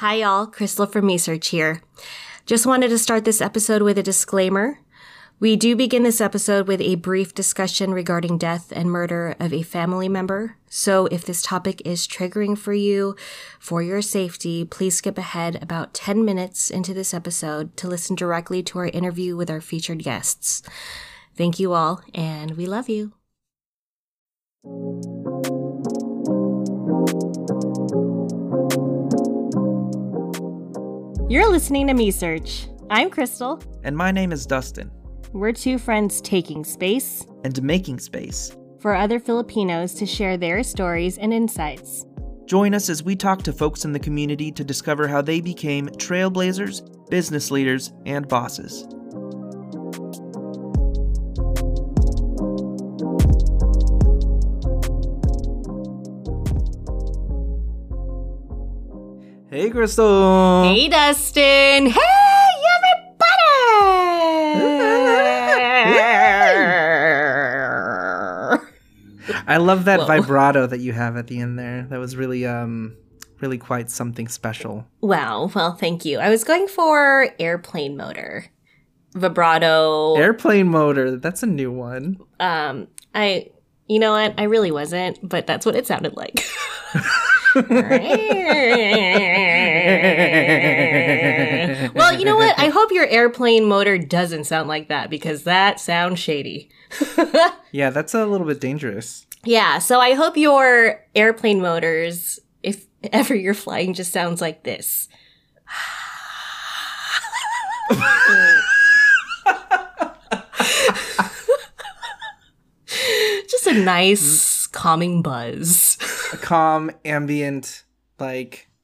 Hi, y'all. Crystal from Me Search here. Just wanted to start this episode with a disclaimer. We do begin this episode with a brief discussion regarding death and murder of a family member. So if this topic is triggering for you, for your safety, please skip ahead about 10 minutes into this episode to listen directly to our interview with our featured guests. Thank you all, and we love you. You're listening to Me Search. I'm Crystal. And my name is Dustin. We're two friends taking space And making space. for other Filipinos to share their stories and insights. Join us as we talk to folks in the community to discover how they became trailblazers, business leaders, and bosses. Hey, Crystal. Hey, Dustin. Hey, everybody. I love that Whoa. vibrato that you have at the end there. That was really, um, really quite something special. wow. Well, thank you. I was going for airplane motor, vibrato. Airplane motor. That's a new one. um, I, you know what? I really wasn't, but that's what it sounded like. well, you know what? I hope your airplane motor doesn't sound like that because that sounds shady. Yeah, that's a little bit dangerous. Yeah, so I hope your airplane motors, if ever you're flying, just sounds like this. just a nice, calming buzz. A calm, ambient, like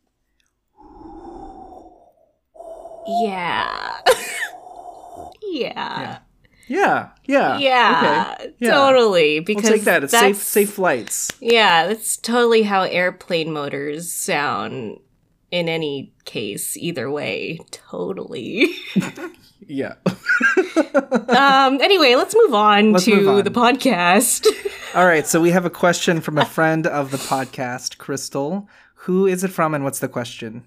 Yeah. yeah. yeah, yeah, Yeah. okay, yeah. Totally. We'll Because take that. It's safe, safe flights. Yeah, that's totally how airplane motors sound in any case, either way. Totally. Yeah. um, anyway, let's move on Let's to move on. the podcast. All right. So we have a question from a friend of the podcast, Crystal. Who is it from, and what's the question?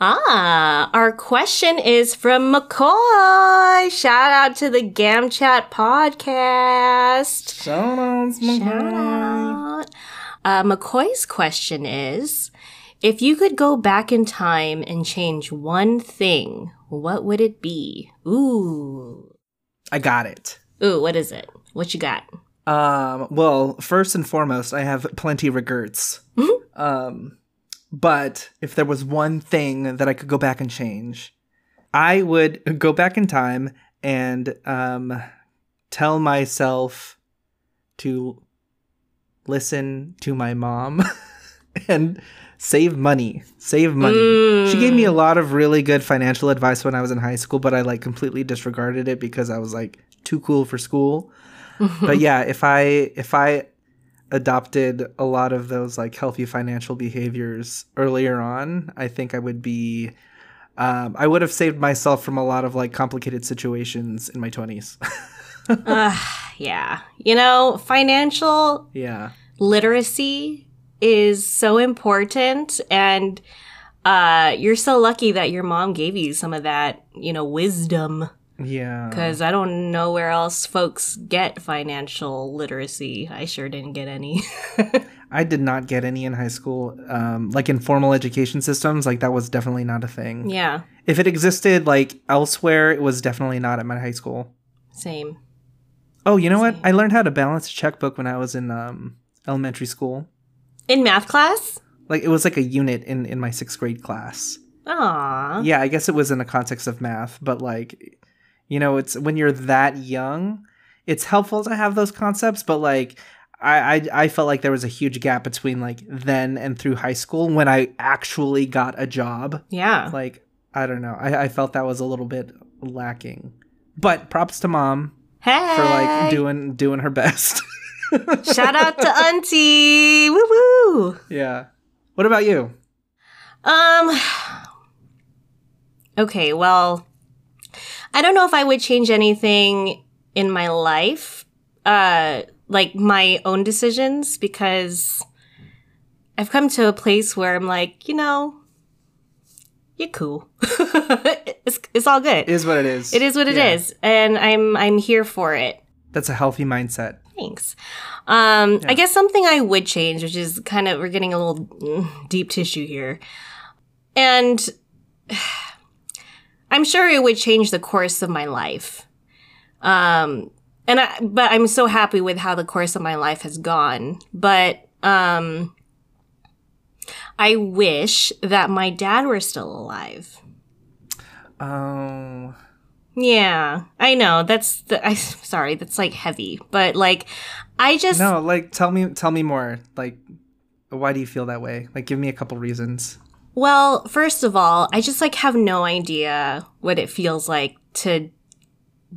ah, our question is from McCoy. Shout out to the Gam Chat podcast. Shout outs, Shout out. Uh, McCoy's question is If you could go back in time and change one thing, what would it be? Ooh. I got it. Ooh, what is it? What you got? Um, well, first and foremost, I have plenty regrets. Um, but if there was one thing that I could go back and change, I would go back in time and um, tell myself to listen to my mom and save money. Save money. She gave me a lot of really good financial advice when I was in high school, but I like completely disregarded it because I was like too cool for school. but yeah, if I if I adopted a lot of those like healthy financial behaviors earlier on, I think I would be um, I would have saved myself from a lot of like complicated situations in my 20s. Yeah. You know, financial yeah. literacy is so important and uh you're so lucky that your mom gave you some of that, you know, wisdom Yeah. cuz I don't know where else folks get financial literacy. I sure didn't get any. I did not get any in high school. Um, like in formal education systems, like that was definitely not a thing. yeah, If it existed like elsewhere, it was definitely not at my high school. same. Oh, you know what? I learned how to balance a checkbook when I was in um, elementary school. In math class? Like it was like a unit in in my sixth grade class. Aw. Yeah, I guess it was in the context of math, but like, you know, it's when you're that young, it's helpful to have those concepts. But like, I I, I felt like there was a huge gap between like then and through high school when I actually got a job. Yeah. Like, I don't know, I, I felt that was a little bit lacking. But props to mom Hey. for like doing doing her best. Shout out to Auntie. Woo woo. yeah. What about you? Um Okay, well I don't know if I would change anything in my life. Uh like my own decisions because I've come to a place where I'm like, you know, you're cool. it's, it's all good. It is what it is. It is what it is, Yeah. and I'm I'm here for it. That's a healthy mindset. Thanks. Um, I guess something I would change, which is kind of we're getting a little mm, deep tissue here, and I'm sure it would change the course of my life. Um, and I, but I'm so happy with how the course of my life has gone. But um, I wish that my dad were still alive. Oh, Yeah, I know. That's the. I sorry, that's like heavy, but like, I just no, like tell me tell me more. Like why do you feel that way? Like give me a couple reasons. Well, first of all, I just like have no idea what it feels like to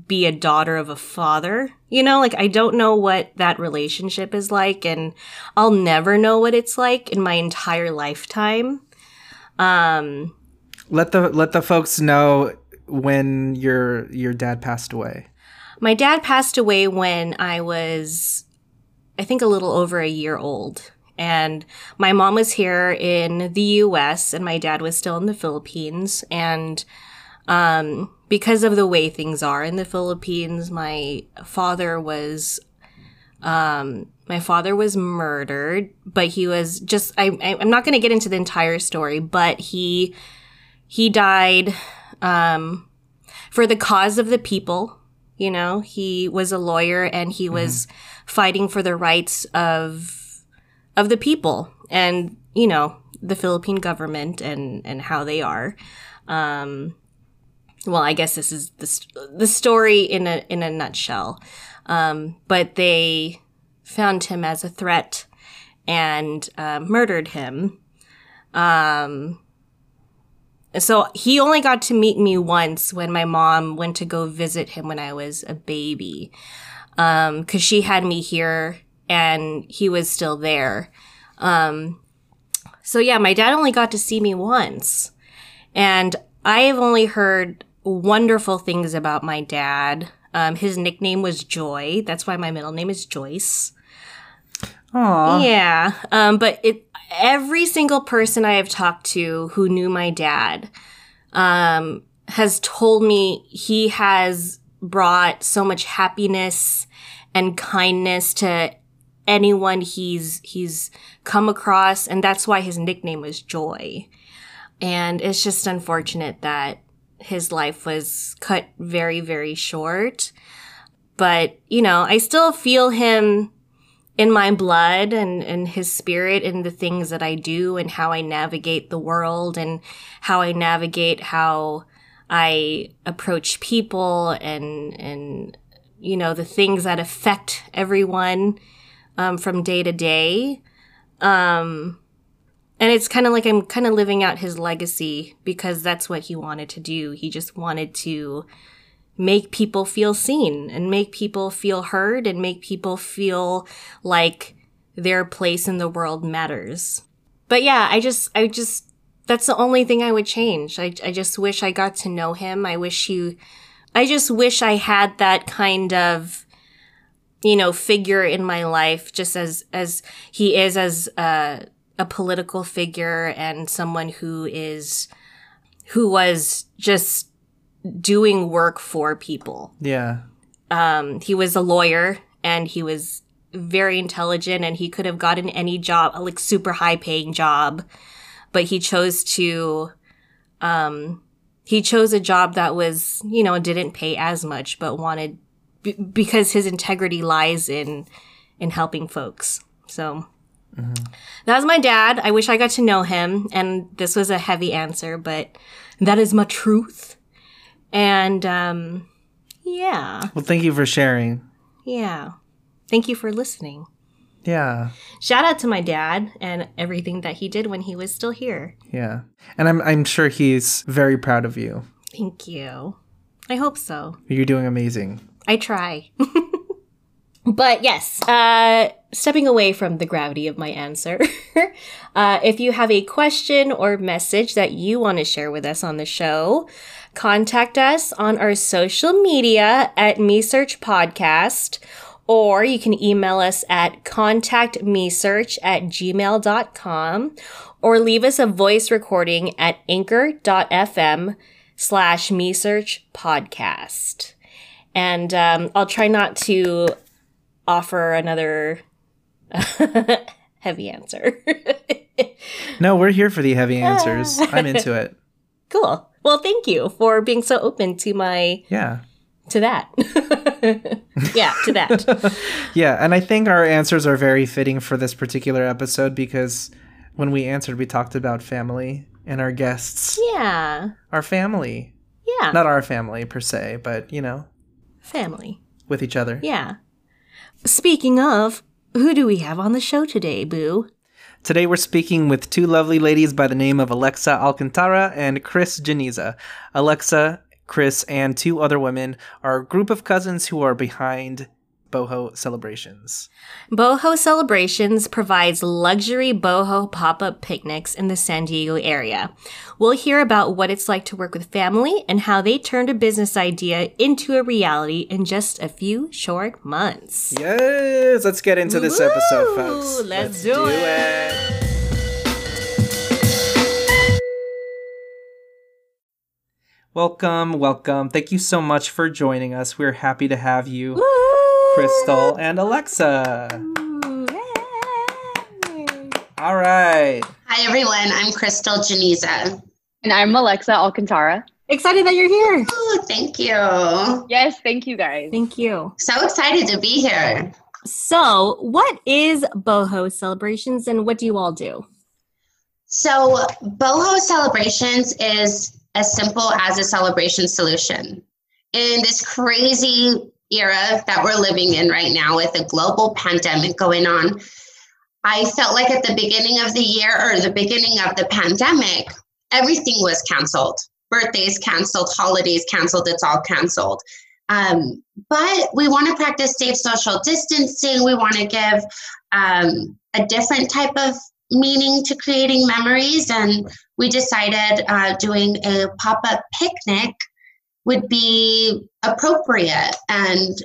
be a daughter of a father. You know, like I don't know what that relationship is like and I'll never know what it's like in my entire lifetime. Um Let the let the folks know when your your dad passed away. my dad passed away when I was I think a little over a year old. And my mom was here in the US and my dad was still in the Philippines. And um, because of the way things are in the Philippines, my father was um, my father was murdered, but he was just I, I I'm not going to get into the entire story, but he he died um, for the cause of the people. You know, he was a lawyer and he was fighting for the rights of of the people and you know the Philippine government and and how they are. Um, well, I guess this is the st- the story in a in a nutshell. Um, but they found him as a threat and uh, murdered him. Um, so he only got to meet me once when my mom went to go visit him when I was a baby. Um, cause she had me here and he was still there. Um, so yeah, my dad only got to see me once. And I have only heard wonderful things about my dad. Um, his nickname was Joy. That's why my middle name is Joyce. Aw. Yeah. Um, but it, every single person I have talked to who knew my dad, um, has told me he has brought so much happiness and kindness to anyone he's, he's come across. And that's why his nickname was Joy. And it's just unfortunate that his life was cut very, very short. But, you know, I still feel him in my blood and, and his spirit in the things that I do and how I navigate the world and how I navigate how I approach people and, and, you know, the things that affect everyone, um, from day to day. Um, and it's kind of like I'm kind of living out his legacy because that's what he wanted to do. He just wanted to make people feel seen and make people feel heard and make people feel like their place in the world matters. But yeah, I just, I just, that's the only thing I would change. I, I just wish I got to know him. I wish you, I just wish I had that kind of, you know, figure in my life, just as, as he is as, uh, a political figure and someone who is, who was just doing work for people. Yeah. Um, he was a lawyer and he was very intelligent and he could have gotten any job, like super high paying job, but he chose to, um, he chose a job that was, you know, didn't pay as much, but wanted, b- because his integrity lies in, in helping folks. So that was my dad. I wish I got to know him. And this was a heavy answer, but that is my truth. And, um, yeah. Well, thank you for sharing. Yeah. Thank you for listening. Yeah. Shout out to my dad and everything that he did when he was still here. Yeah. And I'm I'm sure he's very proud of you. Thank you. I hope so. You're doing amazing. I try. but yes, uh, stepping away from the gravity of my answer, uh, if you have a question or message that you want to share with us on the show, contact us on our social media at Me Search Podcast or you can email us at contactmesearch at gmail.com or leave us a voice recording at anchor.fm slash mesearch podcast. And um, I'll try not to offer another heavy answer. no, we're here for the heavy answers. I'm into it. Cool. Well, thank you for being so open to my yeah to that. yeah, to that. yeah, and I think our answers are very fitting for this particular episode because when we answered, we talked about family and our guests. Yeah. Our family. Yeah. Not our family per se, but you know, family. With each other. Yeah. Speaking of, who do we have on the show today, Boo? Today we're speaking with two lovely ladies by the name of Alexa Alcantara and Chris Janiza. Alexa Chris, and two other women are a group of cousins who are behind boho celebrations. Boho Celebrations provides luxury boho pop up picnics in the San Diego area. We'll hear about what it's like to work with family and how they turned a business idea into a reality in just a few short months. Yes, let's get into this episode, folks. Let's, let's do, do, it. it. Welcome, welcome. Thank you so much for joining us. We're happy to have you, Crystal and Alexa. All right. Hi, everyone. I'm Crystal Janiza. And I'm Alexa Alcantara. Excited that you're here. Oh, thank you. Yes, thank you guys. Thank you. So excited to be here. So, what is Boho Celebrations and what do you all do? So, Boho Celebrations is as simple as a celebration solution. In this crazy era that we're living in right now with a global pandemic going on, I felt like at the beginning of the year or the beginning of the pandemic, everything was canceled. Birthdays canceled, holidays canceled, it's all canceled. Um, but we want to practice safe social distancing. We want to give um, a different type of meaning to creating memories. And we decided uh, doing a pop up picnic would be appropriate and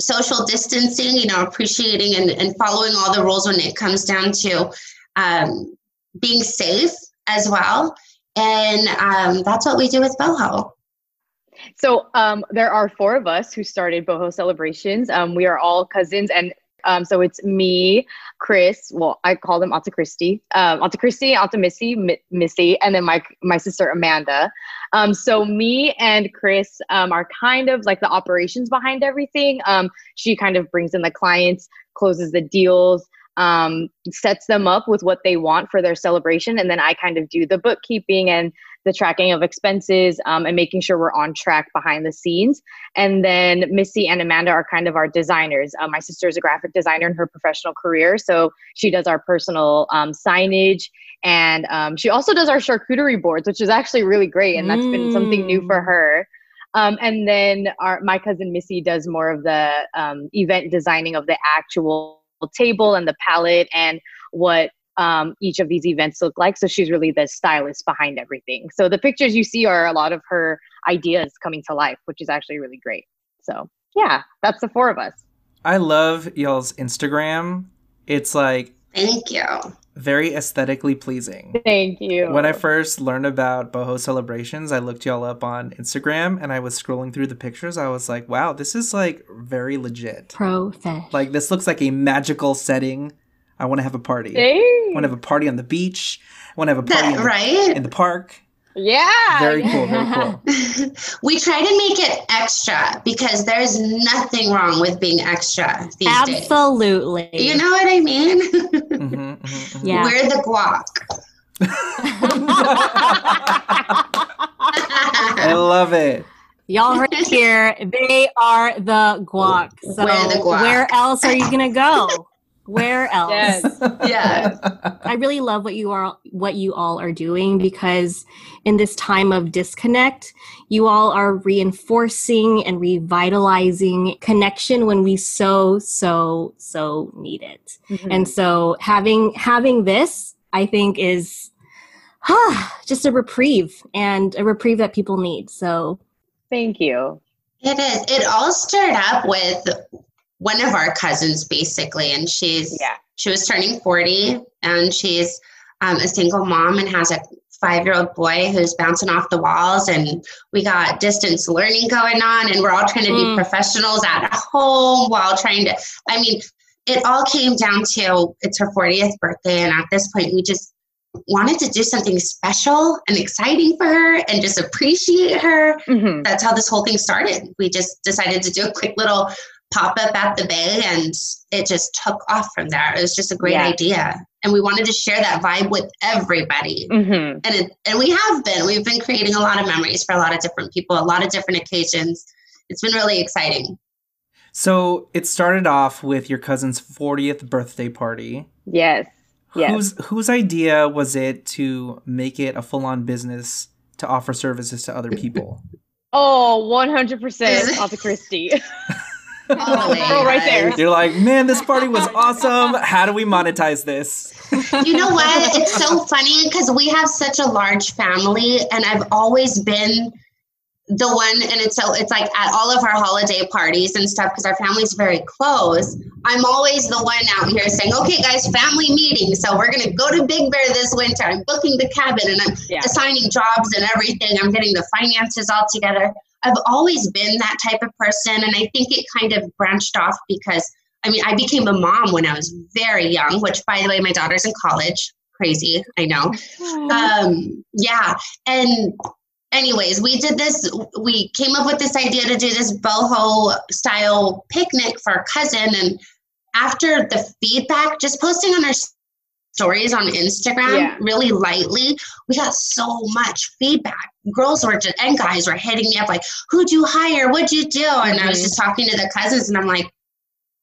social distancing, you know, appreciating and, and following all the rules when it comes down to um, being safe as well. And um, that's what we do with Boho. So um, there are four of us who started Boho Celebrations. Um, we are all cousins, and um, so it's me, Chris. Well, I call them Aunt Christy, um, Aunt Christy, Aunt Missy, Missy, and then my my sister Amanda. Um, so me and Chris um, are kind of like the operations behind everything. Um, she kind of brings in the clients, closes the deals, um, sets them up with what they want for their celebration, and then I kind of do the bookkeeping and the tracking of expenses um, and making sure we're on track behind the scenes. And then Missy and Amanda are kind of our designers. Uh, my sister is a graphic designer in her professional career, so she does our personal um, signage. And um, she also does our charcuterie boards, which is actually really great. And that's mm. been something new for mm. her. Um, and then our my cousin Missy does more of the um, event designing of the actual table and the palette and what um, each of these events look like. So she's really the stylist behind everything. So the pictures you see are a lot of her ideas coming to life, which is actually really great. So yeah, that's the four of us. I love y'all's Instagram. It's like thank you. Very aesthetically pleasing. Thank you. When I first learned about boho celebrations, I looked y'all up on Instagram and I was scrolling through the pictures. I was like, wow, this is like very legit. Pro Like this looks like a magical setting I want to have a party. Hey. I want to have a party on the beach. I want to have a party that, in, the, right? in the park. Yeah. Very cool. Very cool. we try to make it extra because there's nothing wrong with being extra these Absolutely. days. You know what I mean? mm-hmm, mm-hmm, mm-hmm. Yeah. We're the guac. I love it. Y'all heard it here. They are the guac. So the guac. where else are you gonna go? Where else? Yes. yes. I really love what you are what you all are doing because in this time of disconnect, you all are reinforcing and revitalizing connection when we so so so need it. Mm-hmm. And so having having this, I think is huh, just a reprieve and a reprieve that people need. So thank you. It is. It all started up with one of our cousins basically and she's Yeah. she was turning 40 and she's um, a single mom and has a five year old boy who's bouncing off the walls and we got distance learning going on and we're all trying to be Mm. professionals at home while trying to i mean it all came down to it's her 40th birthday and at this point we just wanted to do something special and exciting for her and just appreciate her Mhm. that's how this whole thing started. We just decided to do a quick little pop up at the bay and it just took off from there. It was just a great Yeah. idea. And we wanted to share that vibe with everybody. Mhm. And it, and we have been. We've been creating a lot of memories for a lot of different people, a lot of different occasions. It's been really exciting. So it started off with your cousin's 40th birthday party. Yes. Yes. Whose whose idea was it to make it a full-on business to offer services to other people? Oh, 100% Is it- Ate Christy. Oh, all the right there. You're like, man, this party was awesome. How do we monetize this? you know what? It's so funny because we have such a large family, and I've always been the one. And it's so it's like at all of our holiday parties and stuff because our family's very close. I'm always the one out here saying, "Okay, guys, family meeting. So we're gonna go to Big Bear this winter. I'm booking the cabin, and I'm Yeah. assigning jobs and everything. I'm getting the finances all together." I've always been that type of person, and I think it kind of branched off because I mean, I became a mom when I was very young, which, by the way, my daughter's in college. Crazy, I know. Um, yeah. And, anyways, we did this. We came up with this idea to do this boho style picnic for our cousin. And after the feedback, just posting on our stories on Instagram Yeah. really lightly, we got so much feedback. Girls were just, and guys were hitting me up like, who'd you hire? What'd you do? And I was Mhm. just talking to the cousins and I'm like,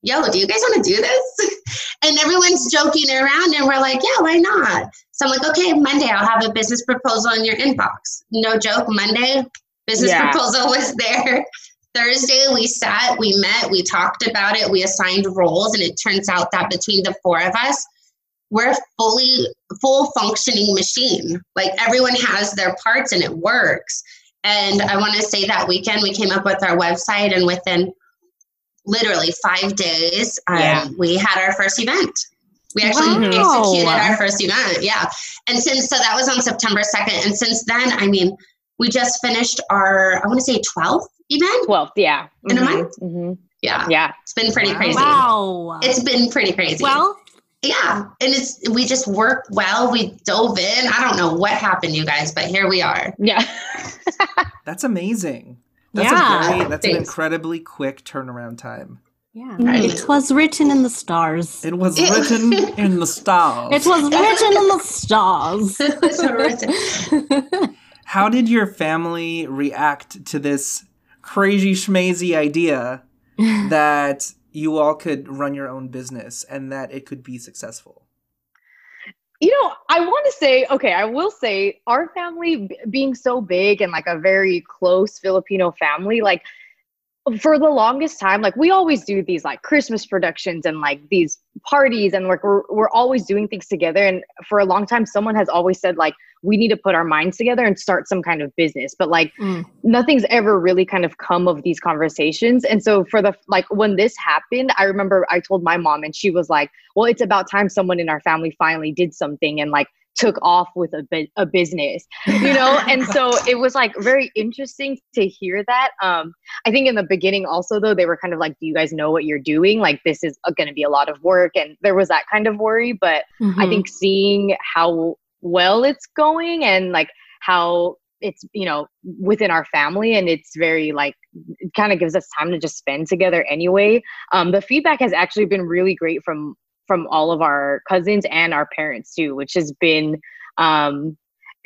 yo, do you guys want to do this? and everyone's joking around and we're like, yeah, why not? So I'm like, okay, Monday I'll have a business proposal in your inbox. No joke, Monday, business Yeah. proposal was there. Thursday we sat, we met, we talked about it, we assigned roles, and it turns out that between the four of us, we're a fully full functioning machine. Like everyone has their parts and it works. And I want to say that weekend we came up with our website, and within literally five days, um, Yeah. we had our first event. We actually Wow. executed our first event. Yeah. And since so that was on September 2nd. And since then, I mean, we just finished our, I want to say 12th event. 12th, yeah. In a month? mhm. Yeah. Yeah. It's been pretty Wow. crazy. Wow. It's been pretty crazy. well, yeah. And it's, we just worked well. We dove in. I don't know what happened, you guys, but here we are. Yeah. That's amazing. That's Yeah. a very that's an incredibly quick turnaround time. yeah. Right. Mm, it was written in the stars. It was written in the stars. It was written in the stars. How did your family react to this crazy schmazy idea that you all could run your own business and that it could be successful? You know, I want to say, okay, I will say our family b- being so big and like a very close Filipino family, like for the longest time, like we always do these like Christmas productions and like these parties and like we're, we're always doing things together. And for a long time, someone has always said like, we need to put our minds together and start some kind of business. But like Mm. nothing's ever really kind of come of these conversations. And so for the like when this happened, I remember I told my mom and she was like, "Well, it's about time someone in our family finally did something and like took off with a bit a business." You know? and so it was like very interesting to hear that. Um I think in the beginning also though they were kind of like, "Do you guys know what you're doing? Like this is going to be a lot of work." And there was that kind of worry, but I Mhm. think seeing how well it's going and like how it's you know within our family and it's very like it kind of gives us time to just spend together anyway um the feedback has actually been really great from from all of our cousins and our parents too which has been um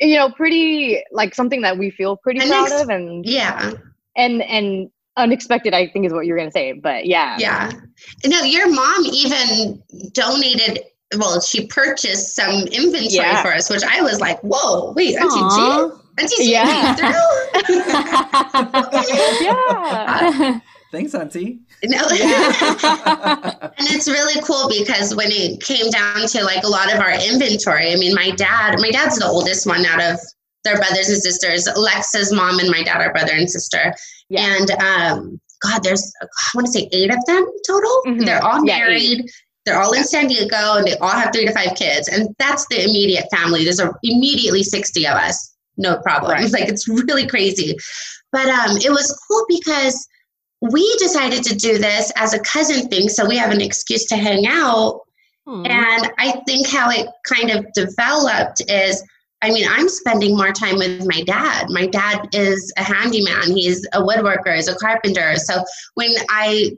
you know pretty like something that we feel pretty proud of and yeah. and and unexpected i think is what you're gonna say but yeah Yeah. No, your mom even donated. Well, she purchased some inventory Yeah. for us, which I was like, "Whoa, wait, Auntie G, Aw. Auntie G, Yeah. through." yeah Thanks, Auntie. no. and it's really cool because when it came down to like a lot of our inventory, I mean, my dad, my dad's the oldest one out of their brothers and sisters. Alexa's mom and my dad are brother and sister. Yeah. And um, God, there's I want to say eight of them total. Mhm. They're all Yeah, eight. married. They're all in San Diego, and they all have three to five kids, and that's the immediate family. There's a, immediately sixty of us, no problem. Right. Like it's really crazy, but um, it was cool because we decided to do this as a cousin thing, so we have an excuse to hang out. And I think how it kind of developed is I mean, I'm spending more time with my dad. My dad is a handyman, he's a woodworker, he's a carpenter. So when I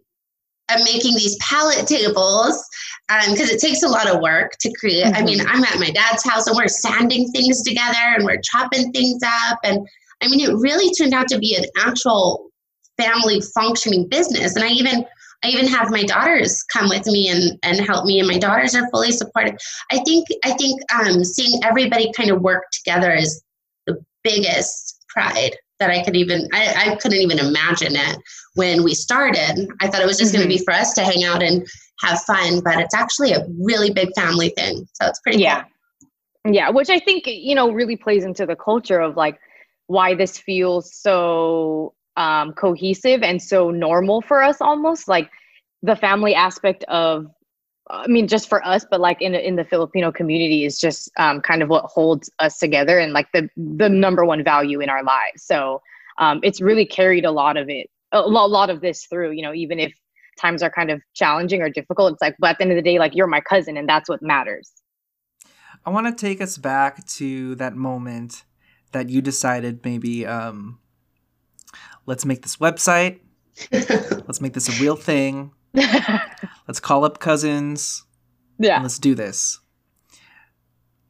am making these pallet tables, um, because it takes a lot of work to create, I mean, mm-hmm. I'm at my dad's house and we're sanding things together and we're chopping things up. And I mean, it really turned out to be an actual family functioning business. And I even I even have my daughters come with me and, and help me, and my daughters are fully supportive. I think I think um, seeing everybody kind of work together is the biggest pride that I could even I, I couldn't even imagine it when we started. I thought it was just going to be for us to hang out and have fun, but it's actually a really big family thing. So it's pretty yeah yeah which i think you know really plays into the culture of like why this feels so um cohesive and so normal for us almost like the family aspect of i mean just for us but like in in the filipino community is just um, kind of what holds us together and like the the number one value in our lives. So um, it's really carried a lot of it a lot of this through you know even if times are kind of challenging or difficult it's like but at the end of the day like you're my cousin and that's what matters. I want to take us back to that moment that you decided maybe um, let's make this website, let's make this a real thing, let's call up cousins, and yeah let's do this.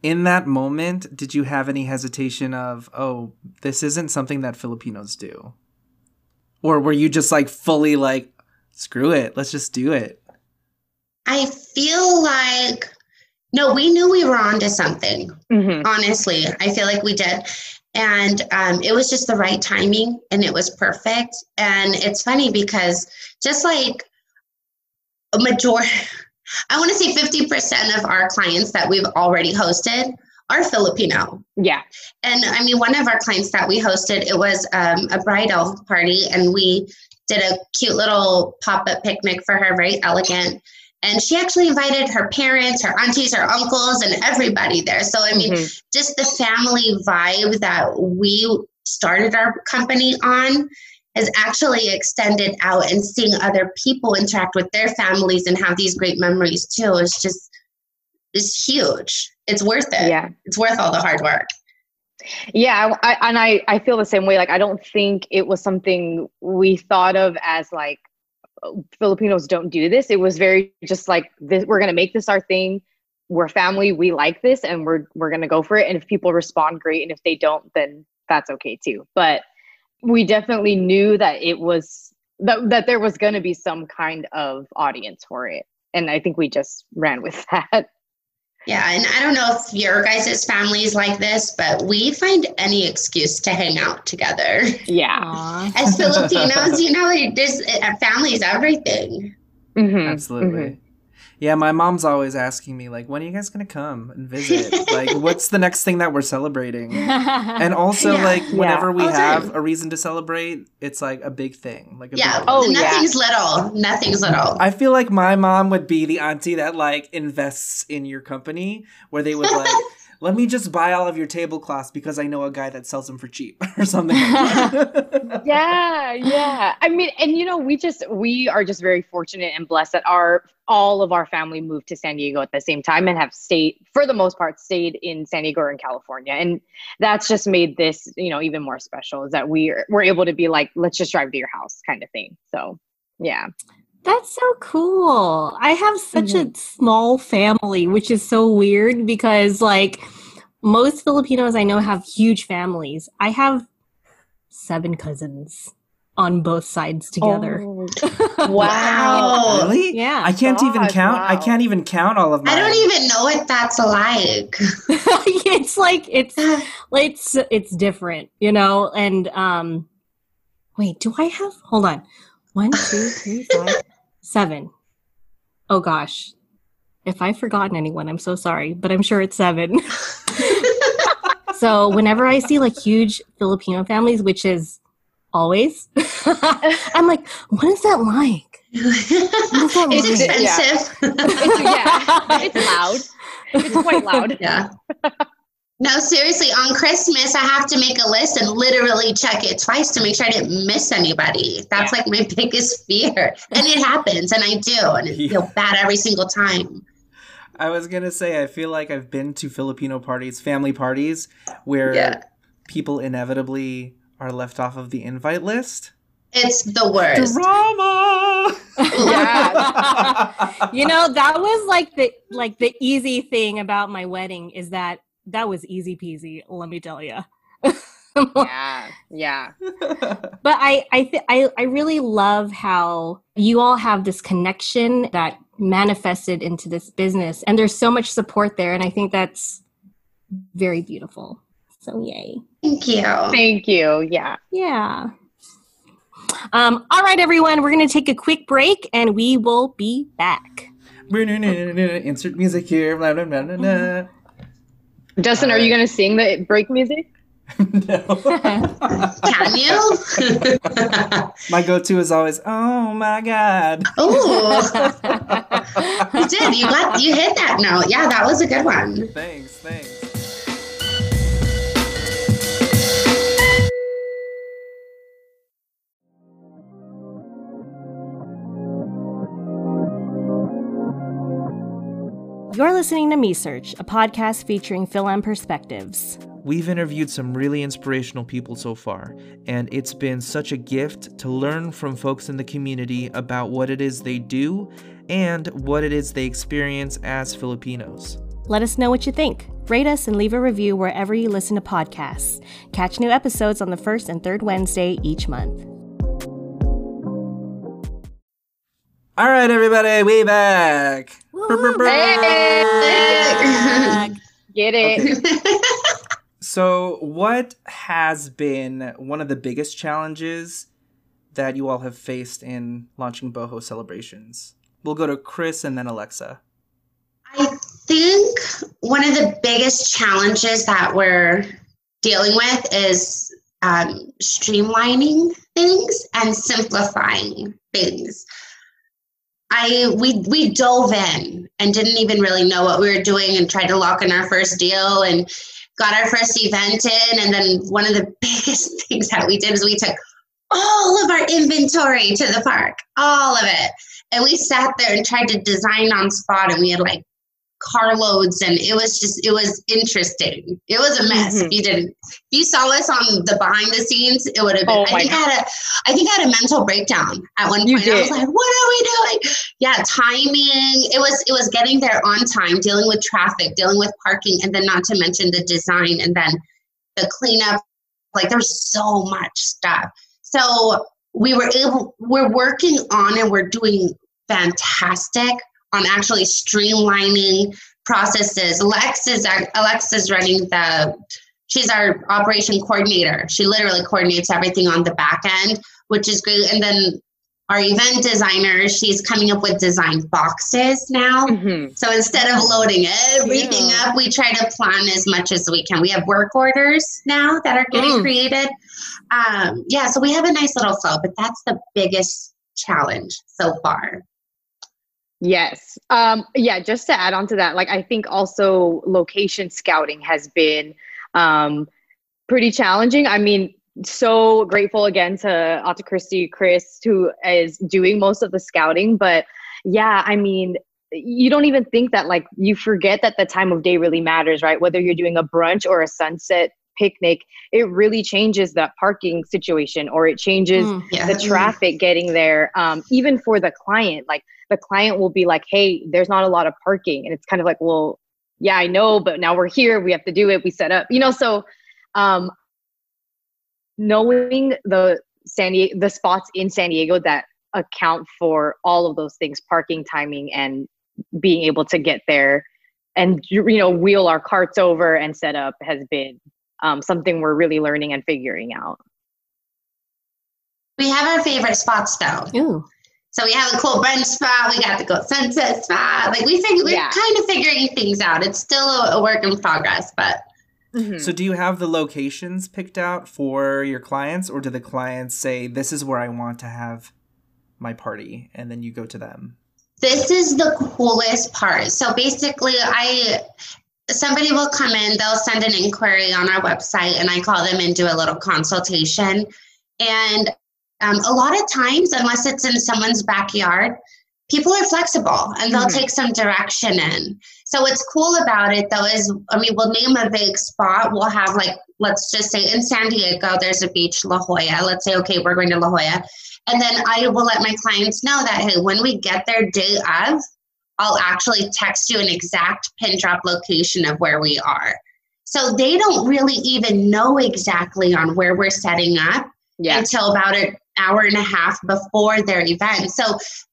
In that moment, did you have any hesitation of, oh, this isn't something that Filipinos do? Or were you just like fully like, screw it, let's just do it? I feel like no, we knew we were onto something. hmm honestly i feel like we did and um, it was just the right timing and it was perfect. And it's funny because just like a majority i want to say 50% of our clients that we've already hosted are filipino. Yeah. And i mean one of our clients that we hosted it was um, a bridal party and we did a cute little pop-up picnic for her very elegant and she actually invited her parents her aunties her uncles and everybody there. So i mean Mhm. just the family vibe that we started our company on has actually extended out and seeing other people interact with their families and have these great memories too is just is huge. It's worth it. Yeah. It's worth all the hard work. Yeah I, I, and i i feel the same way. Like i don't think it was something we thought of as like filipinos don't do this. It was very just like this we're gonna make this our thing. We're family. We like this and we're we're gonna go for it. And if people respond great. And if they don't then that's okay too. But we definitely knew that it was that, that there was gonna be some kind of audience for it. And i think we just ran with that Yeah, and I don't know if your guys' families like this, but we find any excuse to hang out together. yeah Aw. As Filipinos, you know, like, there's family is everything. Mhm, Absolutely. mhm. Yeah, my mom's always asking me like, when are you guys gonna come and visit? like, what's the next thing that we're celebrating? And also, Yeah. like, whenever we All the have time. a reason to celebrate, it's like a big thing. Like, a Yeah. big Oh, deal. yeah. nothing's little. Nothing's little. I feel like my mom would be the auntie that like invests in your company, where they would like, let me just buy all of your tablecloths because I know a guy that sells them for cheap or something. Like yeah yeah. I mean and you know we just we are just very fortunate and blessed that our all of our family moved to san diego at the same time and have stayed for the most part stayed in san diego or in california. And that's just made this you know even more special is that we're we're able to be like let's just drive to your house kind of thing. So yeah That's so cool. I have such a small family, which is so weird because, like, most Filipinos I know have huge families. I have seven cousins on both sides together. Oh, Wow. wow really? Yeah. I can't even God, count. I can't even count all of my. I don't even know what that's like. it's like it's it's it's different, you know. And um, wait, do I have? Hold on, one, two, three, five, seven. Oh gosh, if I've forgotten anyone, I'm so sorry, but I'm sure it's seven. so whenever I see like huge Filipino families, which is always. I'm like, what is that like? that it's like? expensive. It's, yeah, it's loud. It's quite loud. Yeah. No, seriously, on Christmas, I have to make a list and literally check it twice to make sure I didn't miss anybody. That's like my biggest fear. And it happens, and I do, and I feel bad every single time. I was gonna say, I feel like I've been to Filipino parties, family parties, where Yeah. people inevitably are left off of the invite list. It's the worst. Drama. Yeah. you know, that was like the like the easy thing about my wedding is that that was easy peasy, let me tell you. Yeah, yeah. but I I, th- I I really love how you all have this connection that manifested into this business, and there's so much support there, and I think that's very beautiful. So yay! Thank you. Thank you. Yeah. Yeah. Um, all right, everyone, we're going to take a quick break, and we will be back. Insert music here. Blah, blah, blah, blah, blah. Dustin, are you going to sing the break music? no. Can you? My go-to is always, "Oh my god." oh, you did. You got. You hit that note. Yeah, that was a good one. Thanks, thanks. You're listening to Me Search, a podcast featuring Fil-Am perspectives. We've interviewed some really inspirational people so far, and it's been such a gift to learn from folks in the community about what it is they do and what it is they experience as Filipinos. Let us know what you think. Rate us and leave a review wherever you listen to podcasts. Catch new episodes on the first and third Wednesday each month. All right, everybody, we back. Hey! Get it. So, what has been one of the biggest challenges that you all have faced in launching boho celebrations? We'll go to Chris and then Alexa. I think one of the biggest challenges that we're dealing with is um, streamlining things and simplifying things. I we we dove in and didn't even really know what we were doing and tried to lock in our first deal and got our first event in and then one of the biggest things that we did is we took all of our inventory to the park, all of it. And we sat there and tried to design on spot and we had like carloads and it was just it was interesting. It was a mess. Mhm. If you didn't if you saw us on the behind the scenes, it would have been Oh I think I had a I think I had a mental breakdown at one point. I was like, what are we doing? Yeah, timing. It was it was getting there on time, dealing with traffic, dealing with parking, and then not to mention the design and then the cleanup. Like there's so much stuff. So we were able we're working on and we're doing fantastic on actually streamlining processes. Alexa's Alexa's running the she's our operation coordinator. She literally coordinates everything on the back end, which is great. And then our event designer, she's coming up with design boxes now. Mhm. So instead of loading everything Yeah. up, we try to plan as much as we can. We have work orders now that are getting Mm. created. Um, yeah, so we have a nice little flow, but that's the biggest challenge so far. Yes. Um, yeah, just to add on to that, like I think also location scouting has been um, pretty challenging. I mean, so grateful again to Ate Christy, Chris, who is doing most of the scouting. But yeah, I mean, you don't even think that like you forget that the time of day really matters, right? Whether you're doing a brunch or a sunset picnic, it really changes that parking situation or it changes Mm. Yeah. the traffic getting there um, even for the client like the client will be like hey there's not a lot of parking and it's kind of like well yeah i know but now we're here we have to do it we set up you know so um, knowing the san diego the spots in san diego that account for all of those things parking timing and being able to get there and you know wheel our carts over and set up has been um, something we're really learning and figuring out We have our favorite spots though. Ooh. So we have a cool brunch spot. We got the go sunset spot. Like we figure, we're Yeah. kind of figuring things out. It's still a, a work in progress, but Mhm. So, do you have the locations picked out for your clients, or do the clients say, This is where I want to have my party, and then you go to them? This is the coolest part. So basically, I somebody will come in, they'll send an inquiry on our website, and I call them and do a little consultation. And um, a lot of times, unless it's in someone's backyard, people are flexible and they'll Mhm. take some direction in. So what's cool about it though is, I mean, we'll name a vague spot. We'll have like, let's just say in San Diego, there's a beach, La Jolla. Let's say, okay, we're going to La Jolla. And then I will let my clients know that, hey, when we get there day of, I'll actually text you an exact pin drop location of where we are. So they don't really even know exactly on where we're setting up Yeah. until about an hour and a half before their event. So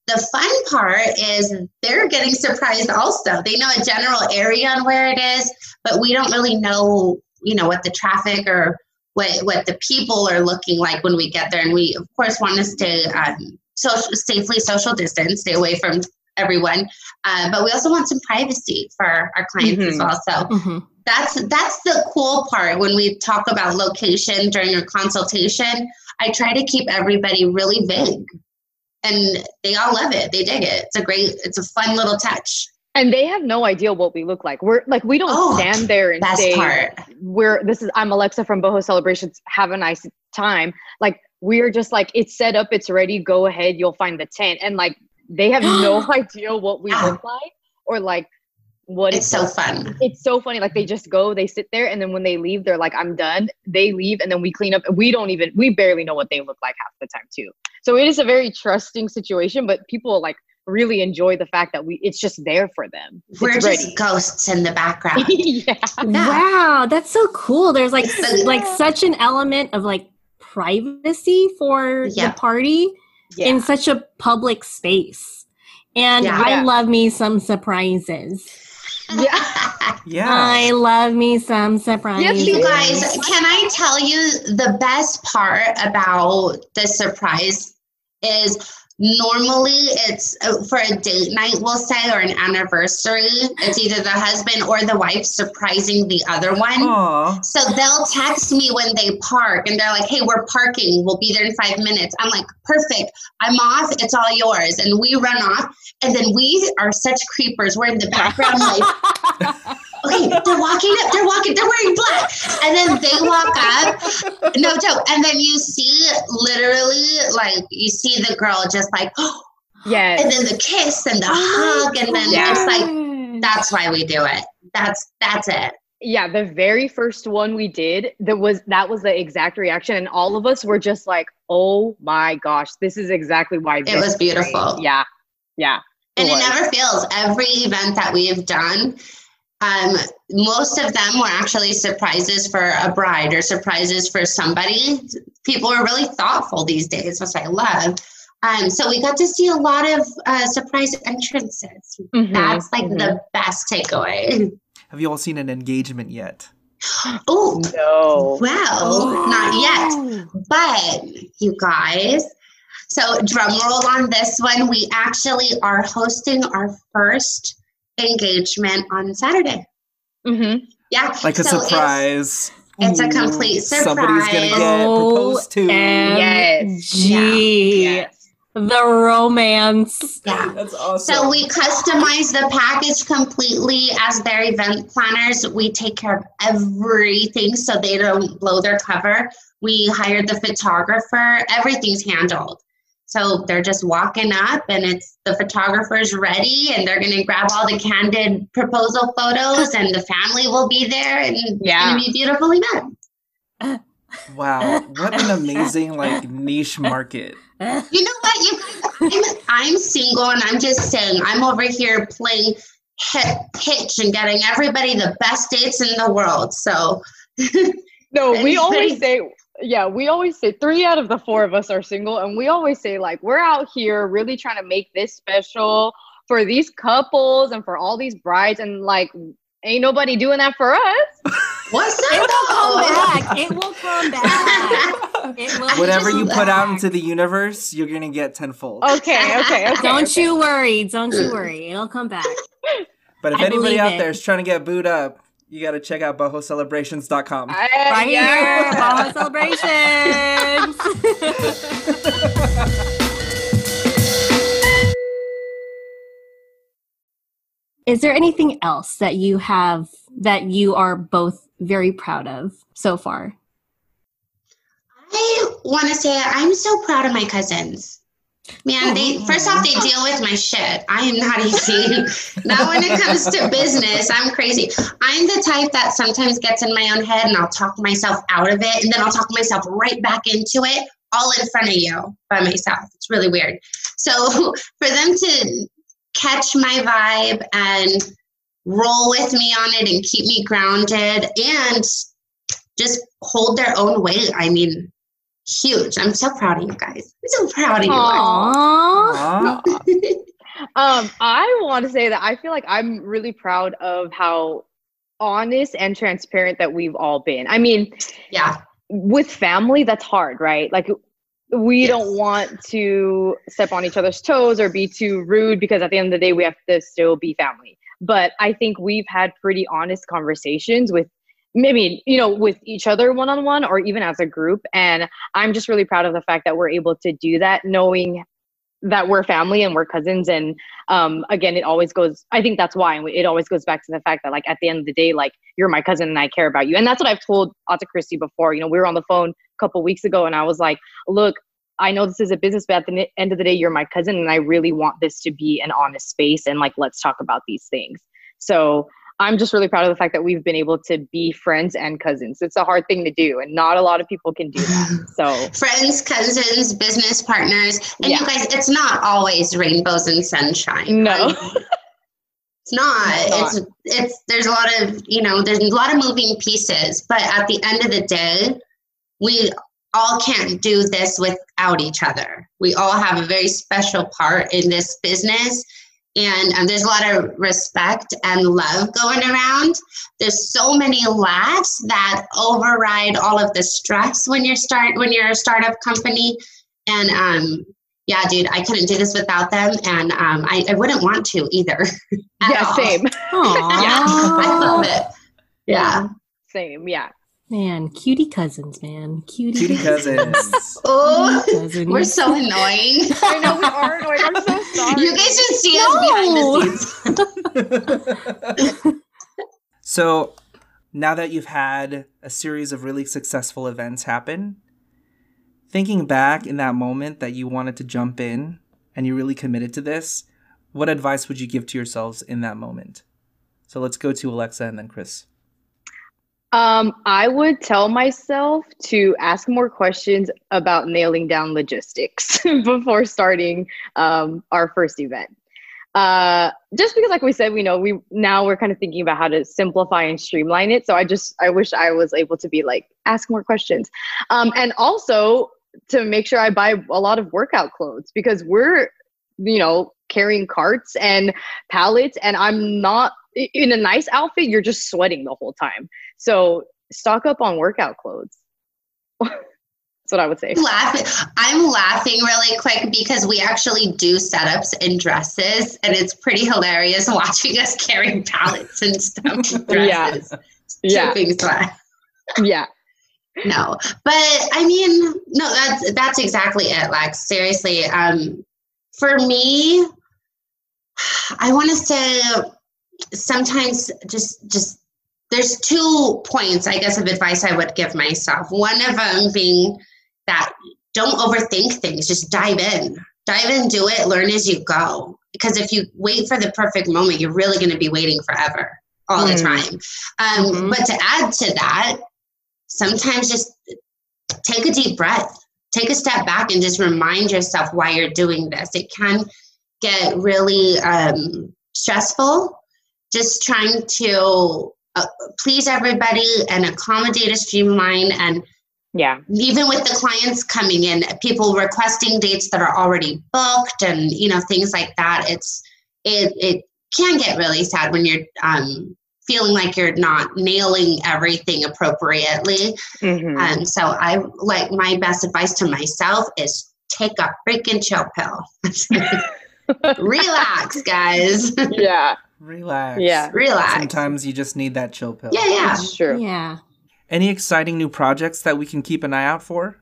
the fun part is they're getting surprised also. They know a general area on where it is, but we don't really know, you know, what the traffic or what what the people are looking like when we get there. And we of course want to stay um, social, safely social distance, stay away from everyone. Uh, but we also want some privacy for our clients as Mhm. well. So hmm that's that's the cool part when we talk about location during a consultation i try to keep everybody really vague and they all love it they dig it it's a great it's a fun little touch And they have no idea what we look like. We're like we don't Oh, stand there and say part we're this is I'm Alexa from Boho Celebrations. Have a nice time. Like we're just like it's set up, it's ready. Go ahead, you'll find the tent. And like they have no idea what we look like or like what it's so fun it's so funny. Like they just go, they sit there, and then when they leave, they're like, "I'm done." They leave, and then we clean up. We don't even, we barely know what they look like half the time too. So it is a very trusting situation, but people like really enjoy the fact that we, it's just there for them. we're it's just ready. ghosts in the background yeah. Yeah. Wow, that's so cool. There's like It's s- the- like such an element of like privacy for Yeah. the party Yeah. in such a public space. And Yeah. I Yeah. love me some surprises. Yeah. Yeah. I love me some surprises. you guys can i tell you the best part about the surprise is normally it's uh, for a date night we'll say or an anniversary. It's either the husband or the wife surprising the other one. Aw. so they'll text me when they park and they're like hey we're parking. We'll be there in five minutes. I'm like perfect. I'm off. It's all yours. And we run off. And then we are such creepers. We're in the background like okay, they're walking up, they're walking, they're wearing black. And then they walk up, no joke. And then you see literally, like, you see the girl just like, oh. yeah. and then the kiss and the hug. And then Yeah. it's like, that's why we do it. That's, that's it. yeah the very first one we did that was that was the exact reaction and all of us were just like oh my gosh this is exactly why It was is great." beautiful. yeah yeah And it never fails. Every event that we have done, um, most of them were actually surprises for a bride or surprises for somebody. People are really thoughtful these days, which I love. Um, so we got to see a lot of uh, surprise entrances. Mhm, That's like mhm. the best takeaway. Have you all seen an engagement yet? Oh, no well, not yet. But you guys, so drum roll on this one. We actually are hosting our first engagement on Saturday. Mm-hmm. Yeah, Like a so surprise. it's a Ooh, complete Somebody's gonna get proposed to. Yes. OMG. yes The romance. Yeah. That's awesome. So we customize the package completely as their event planners. We take care of everything so they don't blow their cover. We hired the photographer. Everything's handled. So they're just walking up and it's the photographer's ready and they're going to grab all the candid proposal photos and the family will be there and it's going to be a beautiful event. wow, what an amazing like niche market. You know what, you guys? I'm, I'm single and I'm just saying, I'm over here playing hit, pitch and getting everybody the best dates in the world. So, no we always say yeah we always say three out of the four of us are single and we always say like we're out here really trying to make this special for these couples and for all these brides and like ain't nobody doing that for us what's It will come back. It will come back. It will. Whatever you love put out into the universe, you're gonna get tenfold. okay okay okay Don't okay. you worry. Don't you worry. It'll come back. But if I anybody out it. there is trying to get booed up, you got to check out bohocelebrations.com. I, Right yeah. here, Baja celebrations. Is there anything else that you have that you are both very proud of so far? I want to say I'm so proud of my cousins. Man, they first off they deal with my shit. I am not easy. now when it comes to business, I'm crazy. I'm the type that sometimes gets in my own head and I'll talk myself out of it and then I'll talk myself right back into it all in front of you by myself. It's really weird. So for them to catch my vibe and roll with me on it and keep me grounded and just hold their own weight. I mean, huge. I'm so proud of you guys. I'm so proud of you. Aww. Aw. Um, I want to say that I feel like I'm really proud of how honest and transparent that we've all been. I mean, Yeah. with family, that's hard, right? Like we Yes. don't want to step on each other's toes or be too rude because at the end of the day, we have to still be family. But I think we've had pretty honest conversations with maybe, you know, with each other one on one or even as a group. And I'm just really proud of the fact that we're able to do that, knowing that we're family and we're cousins. And um, again, it always goes, I think that's why it always goes back to the fact that, like, at the end of the day, like, you're my cousin and I care about you. And that's what I've told Ate Christy before. You know, we were on the phone a couple weeks ago and I was like, look, I know this is a business, but at the end of the day, you're my cousin and I really want this to be an honest space and like, let's talk about these things. So I'm just really proud of the fact that we've been able to be friends and cousins. It's a hard thing to do and not a lot of people can do that. So Friends, cousins, business partners. And Yeah. you guys, it's not always rainbows and sunshine. No. right? It's not. It's It's it's there's a lot of, you know, there's a lot of moving pieces, but at the end of the day, we all can't do this without each other. We all have a very special part in this business. And um, there's a lot of respect and love going around. There's so many laughs that override all of the stress when you're start when you're a startup company. And um, yeah, dude, I couldn't do this without them, and um, I, I wouldn't want to either. yeah, all. same. Yeah, I love it. Yeah. Same. Yeah. Man, cutie cousins, man. Cutie, Cutie cousins. Oh, cousins. we're so annoying. I know we are annoying. I'm so sorry. You guys should see us behind the scenes. so, now that you've had a series of really successful events happen, thinking back in that moment that you wanted to jump in and you really committed to this, what advice would you give to yourselves in that moment? So, let's go to Alexa and then Chris. Um, I would tell myself to ask more questions about nailing down logistics before starting um, our first event. Uh, just because, like we said, we know we now we're kind of thinking about how to simplify and streamline it. So I just I wish I was able to be like ask more questions, um, and also to make sure I buy a lot of workout clothes because we're you know carrying carts and pallets, and I'm not in a nice outfit. You're just sweating the whole time. So stock up on workout clothes. That's what I would say. laughing. I'm laughing really quick because we actually do setups in dresses, and it's pretty hilarious watching us carry pallets and stuff. in Yeah. Yeah. Yeah. No, but I mean, no, that's that's exactly it. Like seriously, um, for me, I want to say sometimes just just there's two points I guess of advice I would give myself. One of them being that don't overthink things, just dive in, dive in, do it, learn as you go. Because if you wait for the perfect moment, you're really going to be waiting forever all the Mm. time. Um, Mhm. But to add to that, sometimes just take a deep breath, take a step back, and just remind yourself why you're doing this. It can get really um, stressful just trying to uh, please everybody and accommodate a streamline and Yeah. even with the clients coming in people requesting dates that are already booked and you know things like that it's it it can get really sad when you're um feeling like you're not nailing everything appropriately Mhm. and so i like my best advice to myself is take a freaking chill pill relax guys yeah. Relax. Yeah. Relax. Sometimes you just need that chill pill. Yeah, yeah. It's true. Yeah. Any exciting new projects that we can keep an eye out for?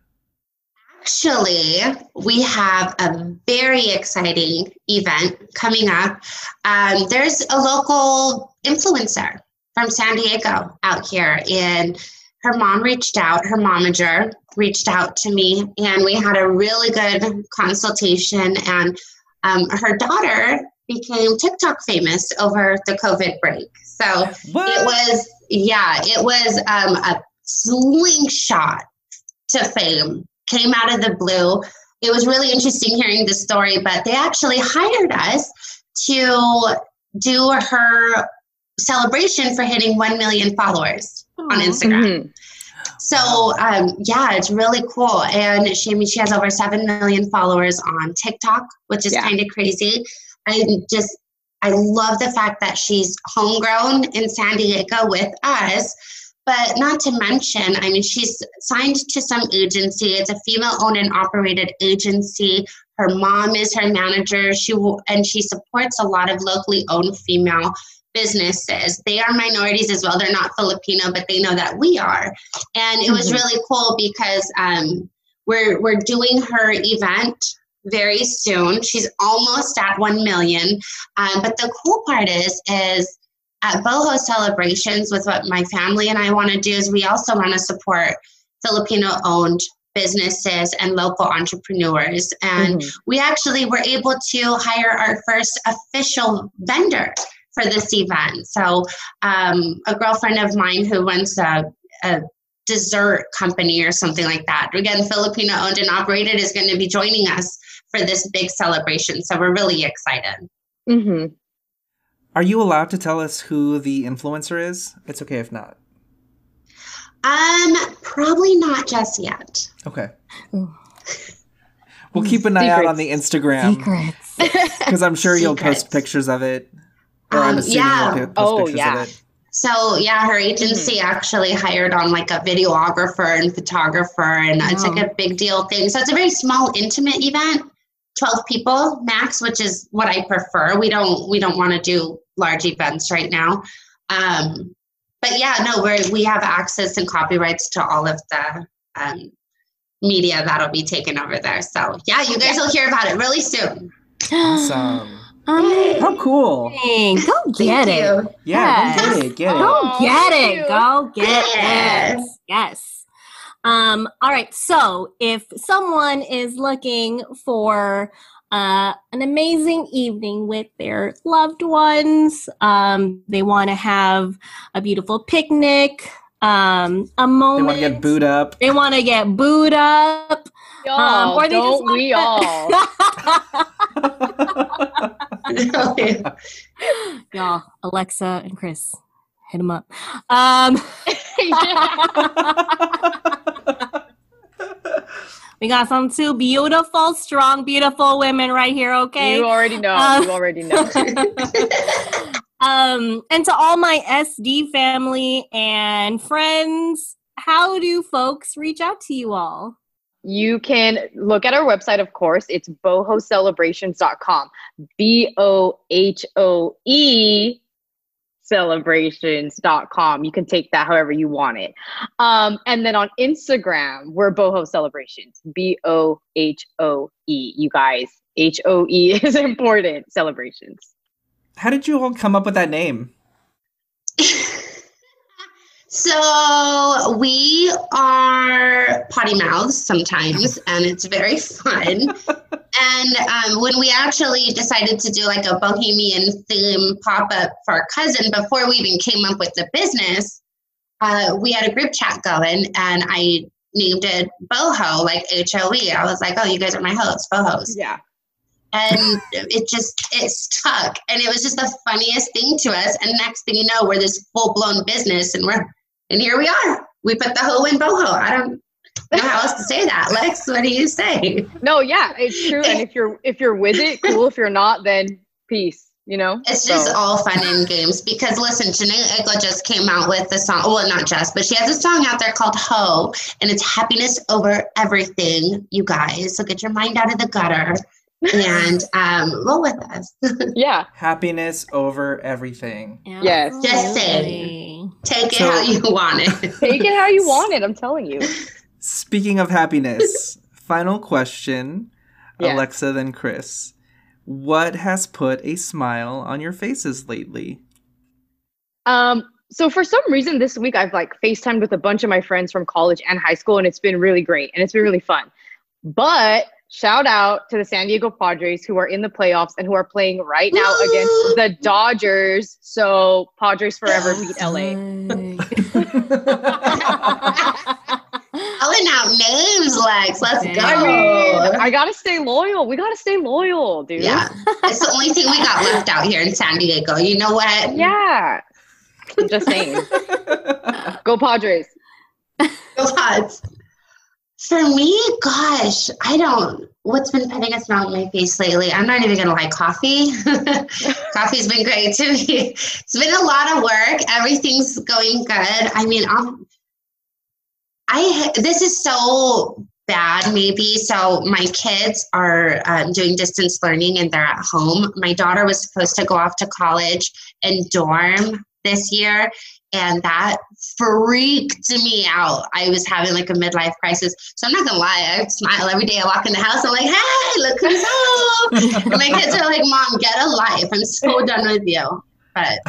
Actually, we have a very exciting event coming up. Um, there's a local influencer from San Diego out here, and her mom reached out, her momager reached out to me, and we had a really good consultation. And um, her daughter became TikTok famous over the COVID break. So What? it was, yeah, it was um, a slingshot to fame, came out of the blue. It was really interesting hearing the story, but they actually hired us to do her celebration for hitting 1 million followers on Aw. Instagram. Mhm. So um, yeah, it's really cool. And she, I mean, she has over seven million followers on TikTok, which is Yeah. kind of crazy. I just, I love the fact that she's homegrown in San Diego with us. But not to mention, I mean, she's signed to some agency. It's a female-owned and operated agency. Her mom is her manager. She will, and she supports a lot of locally owned female businesses. They are minorities as well. They're not Filipino, but they know that we are. And it was Mhm. really cool because um, we're we're doing her event very soon. She's almost at one million. Um, but the cool part is is at boho celebrations with what my family and I want to do is we also want to support Filipino owned businesses and local entrepreneurs and Mhm. we actually were able to hire our first official vendor for this event. So, um, a girlfriend of mine who runs a, a dessert company or something like that, again, Filipino owned and operated, is going to be joining us for this big celebration. So, we're really excited. Mhm. Are you allowed to tell us who the influencer is? It's okay if not. Um, probably not just yet. Okay. Ooh. We'll keep an eye out on the Instagram Secrets. because I'm sure you'll post pictures of it. Or I'm Um, assuming yeah. you'll post Oh, pictures yeah. of it. So yeah, her agency actually hired on like a videographer and photographer, and it's like a big deal thing. So it's a very small, intimate event, twelve people max, which is what I prefer. We don't we don't want to do large events right now. Um, but yeah, no, we we have access and copyrights to all of the um, media that'll be taken over there. So yeah, you guys will hear about it really soon. Awesome. Amazing. How cool. Go get Thank it. you. Yeah, Yes. go get it. Get it. Go get it. Go get Yes. it. Yes. Um, all right. So if someone is looking for uh, an amazing evening with their loved ones, um, they want to have a beautiful picnic, um, a moment. They want to get booed up. They want to get booed up. Y'all, Um, or don't we all? all? Y'all, Alexa and Chris, hit them up. Um, we got some two beautiful, strong, beautiful women right here. Okay. You already know. Uh, you already know. um, and to all my SD family and friends, how do folks reach out to you all? You can look at our website, of course. It's bohocelebrations.com. B O H O E celebrations.com. You can take that however you want it. Um, and then on Instagram, we're boho celebrations. B O H O E. You guys, H O E is important. Celebrations. How did you all come up with that name? So we are potty mouths sometimes, and it's very fun. and um, when we actually decided to do like a bohemian theme pop up for our cousin, before we even came up with the business, uh, we had a group chat going, and I named it Boho, like H O E. I was like, "Oh, you guys are my hosts, Bohos." Yeah. and it just it stuck and it was just the funniest thing to us and next thing you know we're this full-blown business and we're and here we are we put the hoe in boho i don't know how else to say that lex what do you say No, yeah, it's true. And if you're if you're with it, cool. If you're not, then peace. You know. it's just all fun and games because listen Jhené Aiko just came out with the song well not just but she has a song out there called ho and it's happiness over everything you guys so get your mind out of the gutter and um, roll with us. Yeah. Happiness over everything. Yes. Just Absolutely. Take it So- how you want it. Take it how you want it. I'm telling you. Speaking of happiness, final question, Yes. Alexa, then Chris. What has put a smile on your faces lately? Um, so for some reason this week I've like FaceTimed with a bunch of my friends from college and high school, and it's been really great and it's been really fun. But shout out to the San Diego Padres who are in the playoffs and who are playing right now Woo! against the Dodgers. So Padres forever beat LA. Calling out names, Lex. Let's go. I mean, I gotta stay loyal. We gotta stay loyal, dude. yeah, it's the only thing we got left out here in San Diego. You know what? Yeah. I'm just saying. Go Padres. Go Pods. For me, gosh, I don't. What's been putting a smile on my face lately? I'm not even gonna lie. Coffee. Coffee's been great to me. It's been a lot of work. Everything's going good. I mean, I'm, I this is so bad maybe so my kids are um, doing distance learning and they're at home my daughter was supposed to go off to college and dorm this year and that freaked me out. I was having like a midlife crisis. So i'm not gonna lie i smile every day i walk in the house. I'm like hey look who's home. My kids are like mom get a life. I'm so done with you. But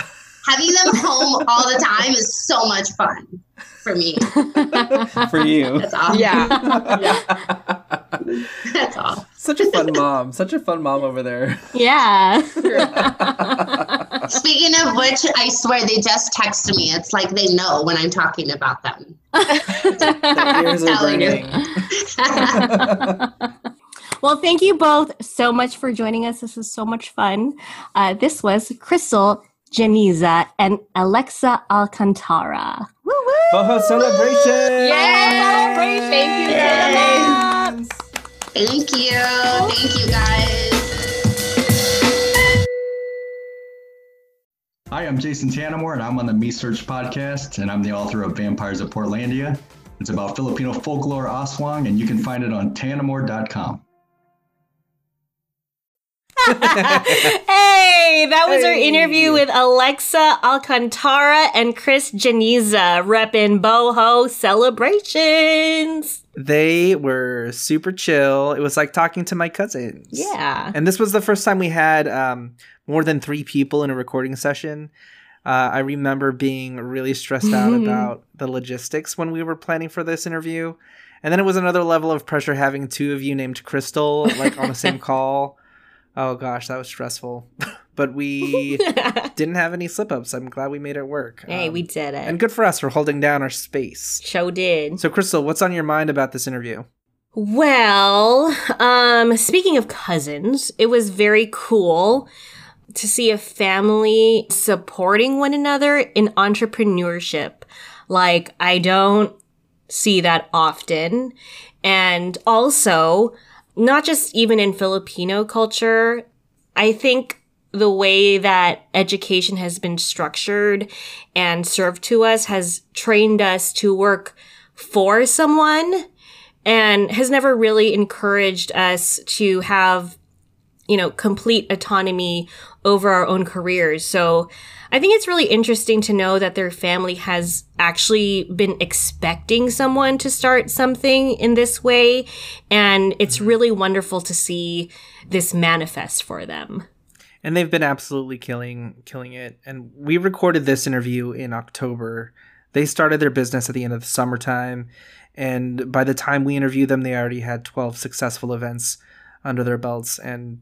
having them home all the time is so much fun for me For you. that's all Yeah. yeah. that's all Such a fun mom. Such a fun mom over there. Yeah. Speaking of which, I swear they just texted me. It's like they know when I'm talking about them. The ears are Telling you. burning. well, thank you both so much for joining us. This was so much fun. Uh, this was Crystal, Janiza, and Alexa Alcantara. Woo woo! Boho celebration! Yeah, celebration. Thank you, guys. Thank you. Thank you, guys. Hi, I'm Jason Tanamor, and I'm on the Me Search podcast, and I'm the author of Vampires of Portlandia. It's about Filipino folklore Aswang, and you can find it on tanamor.com. hey, that was our interview with Alexa Alcantara and Chris Janiza, repping Boho celebrations. They were super chill. It was like talking to my cousins. Yeah. And this was the first time we had um, more than three people in a recording session. Uh, I remember being really stressed out about the logistics when we were planning for this interview. And then it was another level of pressure having two of you named Crystal like on the same call. Oh gosh, that was stressful. but we didn't have any slip ups. I'm glad we made it work. hey, Um, we did it. and good for us for holding down our space. Show did. So, Crystal, what's on your mind about this interview? Well, um, speaking of cousins, it was very cool to see a family supporting one another in entrepreneurship. Like, I don't see that often. And also, not just even in Filipino culture, I think the way that education has been structured and served to us has trained us to work for someone and has never really encouraged us to have you know complete autonomy over our own careers. So i think it's really interesting to know that their family has actually been expecting someone to start something in this way. And it's mm-hmm. really wonderful to see this manifest for them. And they've been absolutely killing killing it. And we recorded this interview in october. They started their business at the end of the summertime. And by the time we interviewed them they already had 12 successful events under their belts. And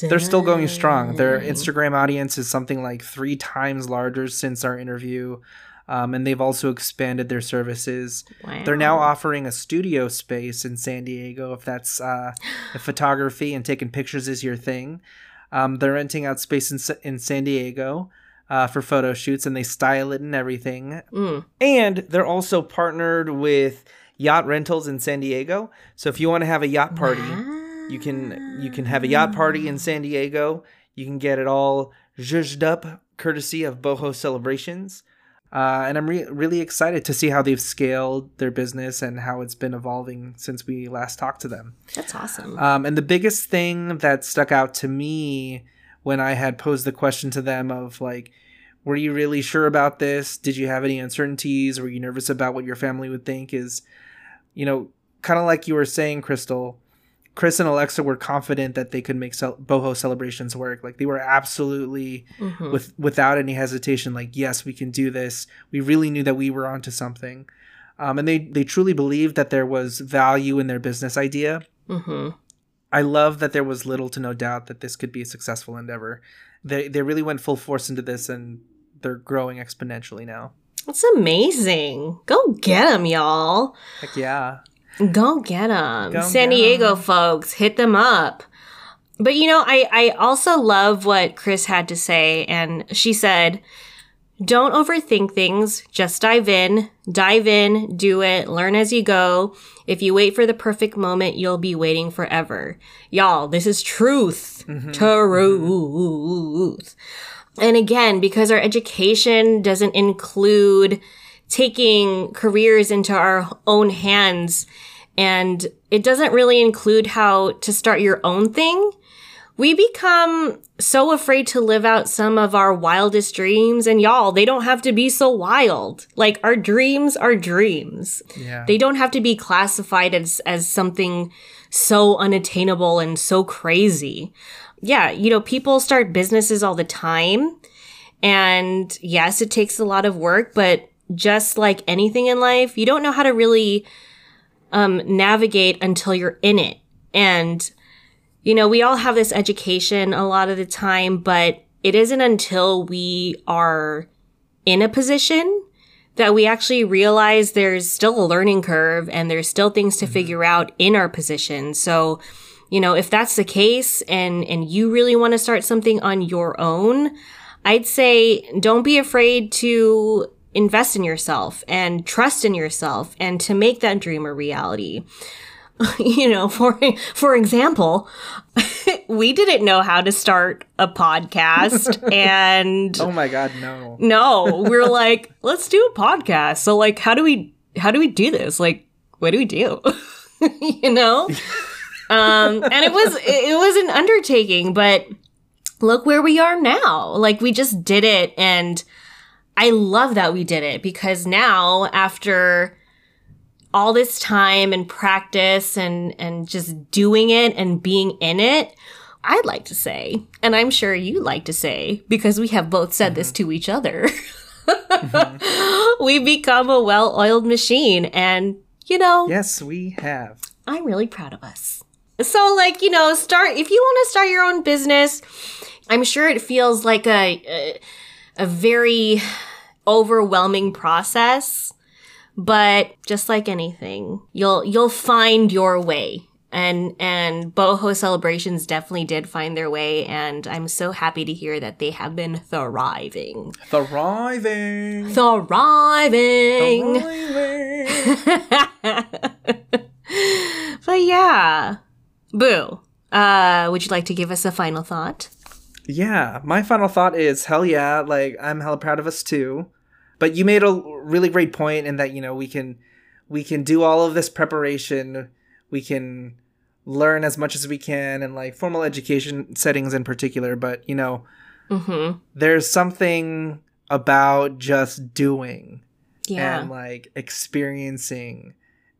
they're still going strong their instagram audience is something like three times larger since our interview um, and they've also expanded their services they're now offering a studio space in san diego if that's uh, if photography and taking pictures is your thing um, they're renting out space in, in San Diego uh, for photo shoots, and they style it and everything. Mm. And they're also partnered with yacht rentals in San Diego. So if you want to have a yacht party, you can you can have a yacht party in San Diego. You can get it all zhuzhed up, courtesy of Boho Celebrations. Uh, and I'm re- really excited to see how they've scaled their business and how it's been evolving since we last talked to them. That's awesome. Um, and the biggest thing that stuck out to me when I had posed the question to them of like, were you really sure about this? Did you have any uncertainties? Were you nervous about what your family would think? Is, you know, kind of like you were saying, Crystal, Chris and Alexa were confident that they could make cel- boho celebrations work. Like they were absolutely Mhm. with without any hesitation like yes we can do this we really knew that we were onto something um, and they they truly believed that there was value in their business idea Mhm. i love that there was little to no doubt that this could be a successful endeavor they they really went full force into this and they're growing exponentially now That's amazing. Go get them, y'all. heck yeah Go get them. Go San get 'em. Diego folks, hit them up. But you know, I, I also love what Chris had to say. And she said, don't overthink things. Just dive in, dive in, do it, learn as you go. If you wait for the perfect moment, you'll be waiting forever. Y'all, this is truth. Mm-hmm. Truth. And again, because our education doesn't include taking careers into our own hands and it doesn't really include how to start your own thing, we become so afraid to live out some of our wildest dreams. And y'all, they don't have to be so wild. Like our dreams are dreams. yeah They don't have to be classified as, as something so unattainable and so crazy. Yeah, you know, people start businesses all the time. And yes, it takes a lot of work, but just like anything in life, you don't know how to really um, navigate until you're in it. And, you know, we all have this education a lot of the time, but it isn't until we are in a position that we actually realize there's still a learning curve and there's still things to figure out in our position. So, you know, if that's the case and and you really want to start something on your own, I'd say don't be afraid to invest in yourself and trust in yourself and to make that dream a reality. you know, for for example, we didn't know how to start a podcast and oh my god no no, we're like, let's do a podcast. So like how do we how do we do this? Like what do we do? you know? Um and it was it was an undertaking, but look where we are now. Like we just did it and I love that we did it because now after all this time and practice and and just doing it and being in it, I'd like to say, and I'm sure you'd like to say, because we have both said this mm-hmm. to each other, mm-hmm. we become a well oiled machine. And, you know, yes we have I'm really proud of us. So, like, you know, start, if you want to start your own business, I'm sure it feels like a, a, a very overwhelming process. But just like anything, you'll, you'll find your way. And and boho celebrations definitely did find their way and i'm so happy to hear that they have been thriving. Thriving. Thriving. Thriving. but yeah. Boo. Uh would you like to give us a final thought Yeah, my final thought is hell yeah, like I'm hella proud of us too. But you made a really great point in that, you know, we can we can do all of this preparation, we can learn as much as we can in like formal education settings in particular, but you know, mm-hmm there's something about just doing yeah and like experiencing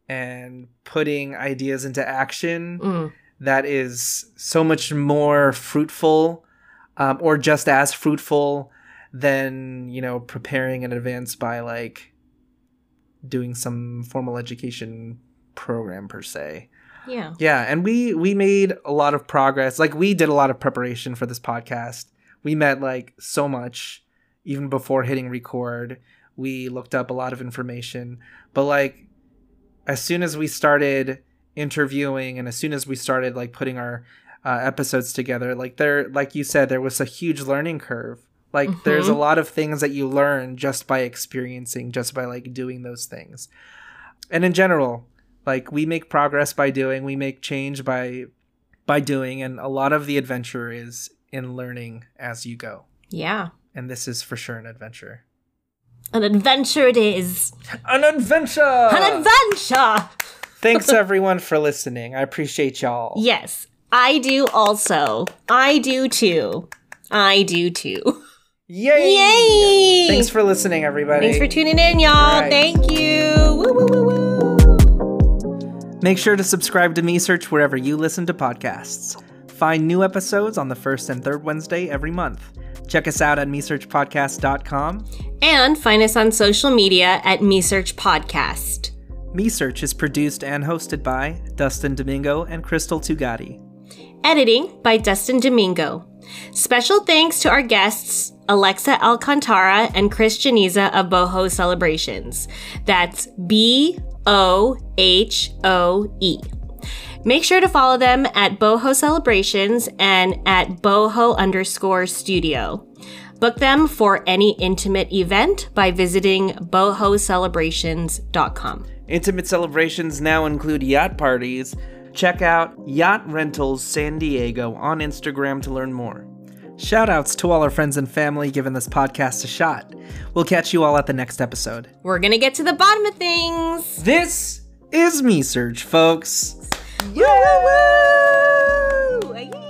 and putting ideas into action Mm. that is so much more fruitful um, or just as fruitful than you know preparing in advance by like doing some formal education program per se. Yeah. Yeah and we we made a lot of progress. Like we did a lot of preparation for this podcast. We met like so much even before hitting record. We looked up a lot of information. But like as soon as we started interviewing and as soon as we started like putting our uh, episodes together like there like you said there was a huge learning curve like there's a Mhm. lot of things that you learn just by experiencing just by like doing those things and in general like we make progress by doing we make change by by doing and a lot of the adventure is in learning as you go yeah and this is for sure an adventure An adventure it is. An adventure! An adventure! Thanks everyone for listening. I appreciate y'all. Yes, I do also. I do too. I do too. Yay! Yay! Thanks for listening, everybody. Thanks for tuning in, y'all. All right. Thank you. Woo, woo, woo, woo. Make sure to subscribe to Me Search wherever you listen to podcasts. Find new episodes on the first and third Wednesday every month. Check us out at mesearchpodcast.com. And find us on social media at Me Search Podcast. Me Search is produced and hosted by Dustin Domingo and Crystal Tugati. Editing by Dustin Domingo. Special thanks to our guests, Alexa Alcantara and Chris Janiza of Boho Celebrations. That's B O H O E. Make sure to follow them at Boho Celebrations and at boho underscore studio. Book them for any intimate event by visiting bohocelebrations.com. Intimate celebrations now include yacht parties. Check out Yacht Rentals San Diego on Instagram to learn more. Shoutouts to all our friends and family giving this podcast a shot. We'll catch you all at the next episode. We're gonna get to the bottom of things. This is Me Search, folks. Woo, woo, woo.